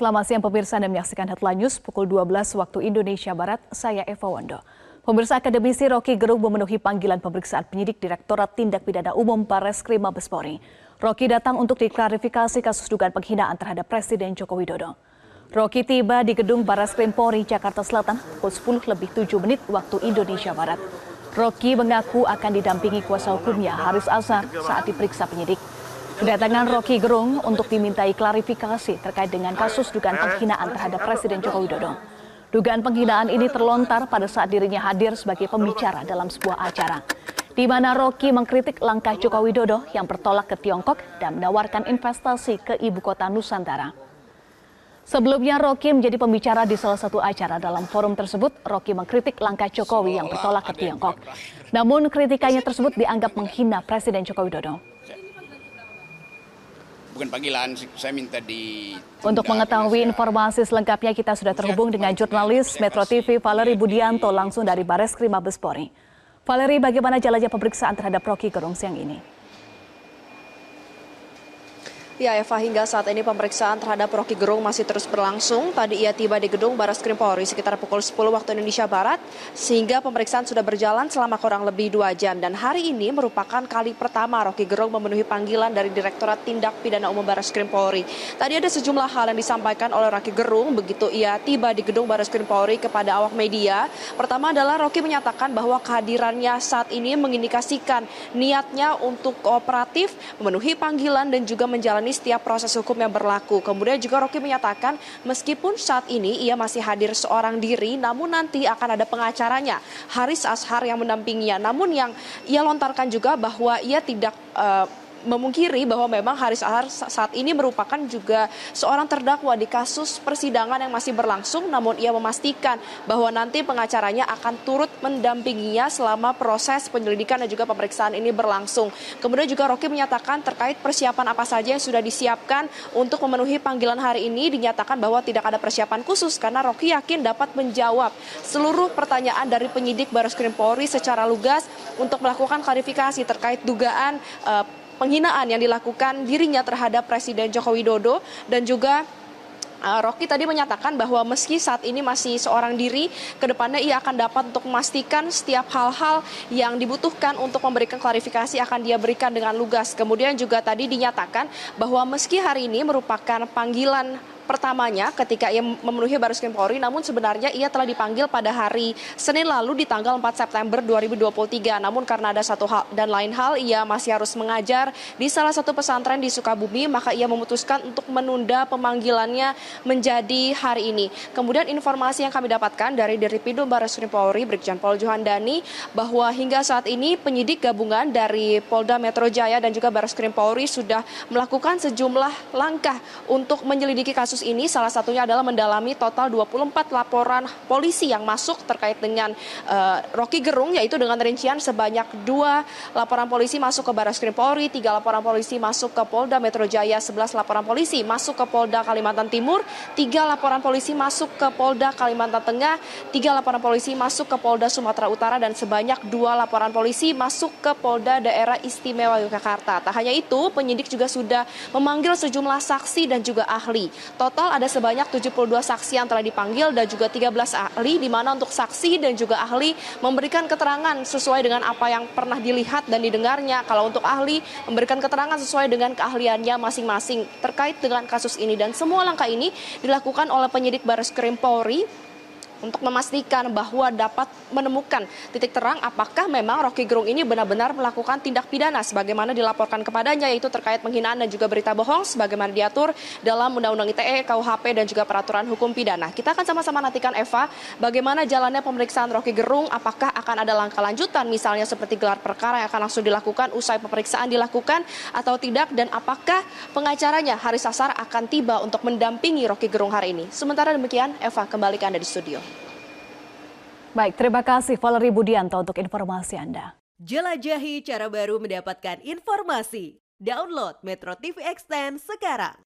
Selamat siang pemirsa Anda menyaksikan Headline News pukul 12 waktu Indonesia Barat. Saya Eva Wondo. Pemirsa akademisi Rocky Gerung memenuhi panggilan pemeriksaan penyidik Direktorat Tindak Pidana Umum Barreskrim Mabespori. Rocky datang untuk diklarifikasi kasus dugaan penghinaan terhadap Presiden Joko Widodo. Rocky tiba di gedung Barreskrim Polri Jakarta Selatan pukul 10 lebih 7 menit waktu Indonesia Barat. Rocky mengaku akan didampingi kuasa hukumnya Haris Azhar saat diperiksa penyidik. Kedatangan Rocky Gerung untuk dimintai klarifikasi terkait dengan kasus dugaan penghinaan terhadap Presiden Joko Widodo. Dugaan penghinaan ini terlontar pada saat dirinya hadir sebagai pembicara dalam sebuah acara, di mana Rocky mengkritik langkah Joko Widodo yang bertolak ke Tiongkok dan menawarkan investasi ke ibu kota Nusantara. Sebelumnya Rocky menjadi pembicara di salah satu acara dalam forum tersebut. Rocky mengkritik langkah Jokowi yang bertolak ke Tiongkok. Namun kritikannya tersebut dianggap menghina Presiden Joko Widodo bukan panggilan, saya minta di... Untuk mengetahui informasi selengkapnya kita sudah terhubung dengan jurnalis Metro TV Valeri Budianto langsung dari Bares Krim Mabespori. Valeri, bagaimana jalannya pemeriksaan terhadap Rocky Gerung siang ini? Ya Eva, hingga saat ini pemeriksaan terhadap Rocky Gerung masih terus berlangsung. Tadi ia tiba di gedung Baras Krim Polri sekitar pukul 10 waktu Indonesia Barat, sehingga pemeriksaan sudah berjalan selama kurang lebih dua jam. Dan hari ini merupakan kali pertama Rocky Gerung memenuhi panggilan dari Direktorat Tindak Pidana Umum Baras Krim Polri. Tadi ada sejumlah hal yang disampaikan oleh Rocky Gerung begitu ia tiba di gedung Baras Krim Polri kepada awak media. Pertama adalah Rocky menyatakan bahwa kehadirannya saat ini mengindikasikan niatnya untuk kooperatif, memenuhi panggilan dan juga menjalani setiap proses hukum yang berlaku. Kemudian juga Rocky menyatakan meskipun saat ini ia masih hadir seorang diri, namun nanti akan ada pengacaranya Haris Ashar yang mendampinginya. Namun yang ia lontarkan juga bahwa ia tidak uh, memungkiri bahwa memang Haris Ahar saat ini merupakan juga seorang terdakwa di kasus persidangan yang masih berlangsung namun ia memastikan bahwa nanti pengacaranya akan turut mendampinginya selama proses penyelidikan dan juga pemeriksaan ini berlangsung. Kemudian juga Rocky menyatakan terkait persiapan apa saja yang sudah disiapkan untuk memenuhi panggilan hari ini dinyatakan bahwa tidak ada persiapan khusus karena Rocky yakin dapat menjawab seluruh pertanyaan dari penyidik Baris Krim Polri secara lugas untuk melakukan klarifikasi terkait dugaan uh, penghinaan yang dilakukan dirinya terhadap Presiden Joko Widodo dan juga Uh, Rocky tadi menyatakan bahwa meski saat ini masih seorang diri, ke depannya ia akan dapat untuk memastikan setiap hal-hal yang dibutuhkan untuk memberikan klarifikasi akan dia berikan dengan lugas. Kemudian juga tadi dinyatakan bahwa meski hari ini merupakan panggilan pertamanya ketika ia memenuhi Baris Krim Polri, namun sebenarnya ia telah dipanggil pada hari Senin lalu di tanggal 4 September 2023. Namun karena ada satu hal dan lain hal, ia masih harus mengajar di salah satu pesantren di Sukabumi, maka ia memutuskan untuk menunda pemanggilannya menjadi hari ini. Kemudian informasi yang kami dapatkan dari Diripidum Baris Krim Polri, Brigjen Pol Johandani, bahwa hingga saat ini penyidik gabungan dari Polda Metro Jaya dan juga Baris Krim Polri sudah melakukan sejumlah langkah untuk menyelidiki kasus kasus ini salah satunya adalah mendalami total 24 laporan polisi yang masuk terkait dengan uh, Rocky Gerung yaitu dengan rincian sebanyak dua laporan polisi masuk ke Baris Krim Polri, tiga laporan polisi masuk ke Polda Metro Jaya, 11 laporan polisi masuk ke Polda Kalimantan Timur, tiga laporan polisi masuk ke Polda Kalimantan Tengah, tiga laporan polisi masuk ke Polda Sumatera Utara dan sebanyak dua laporan polisi masuk ke Polda Daerah Istimewa Yogyakarta. Tak hanya itu, penyidik juga sudah memanggil sejumlah saksi dan juga ahli. Total ada sebanyak 72 saksi yang telah dipanggil dan juga 13 ahli di mana untuk saksi dan juga ahli memberikan keterangan sesuai dengan apa yang pernah dilihat dan didengarnya. Kalau untuk ahli memberikan keterangan sesuai dengan keahliannya masing-masing terkait dengan kasus ini dan semua langkah ini dilakukan oleh penyidik Baris Krim Polri untuk memastikan bahwa dapat menemukan titik terang apakah memang Rocky Gerung ini benar-benar melakukan tindak pidana sebagaimana dilaporkan kepadanya yaitu terkait penghinaan dan juga berita bohong sebagaimana diatur dalam Undang-Undang ITE, KUHP dan juga peraturan hukum pidana. Kita akan sama-sama nantikan Eva bagaimana jalannya pemeriksaan Rocky Gerung, apakah akan ada langkah lanjutan misalnya seperti gelar perkara yang akan langsung dilakukan usai pemeriksaan dilakukan atau tidak dan apakah pengacaranya Haris Sasar akan tiba untuk mendampingi Rocky Gerung hari ini. Sementara demikian Eva kembali ke Anda di studio. Baik, terima kasih Valeri Budianto untuk informasi Anda. Jelajahi cara baru mendapatkan informasi. Download Metro TV Extend sekarang.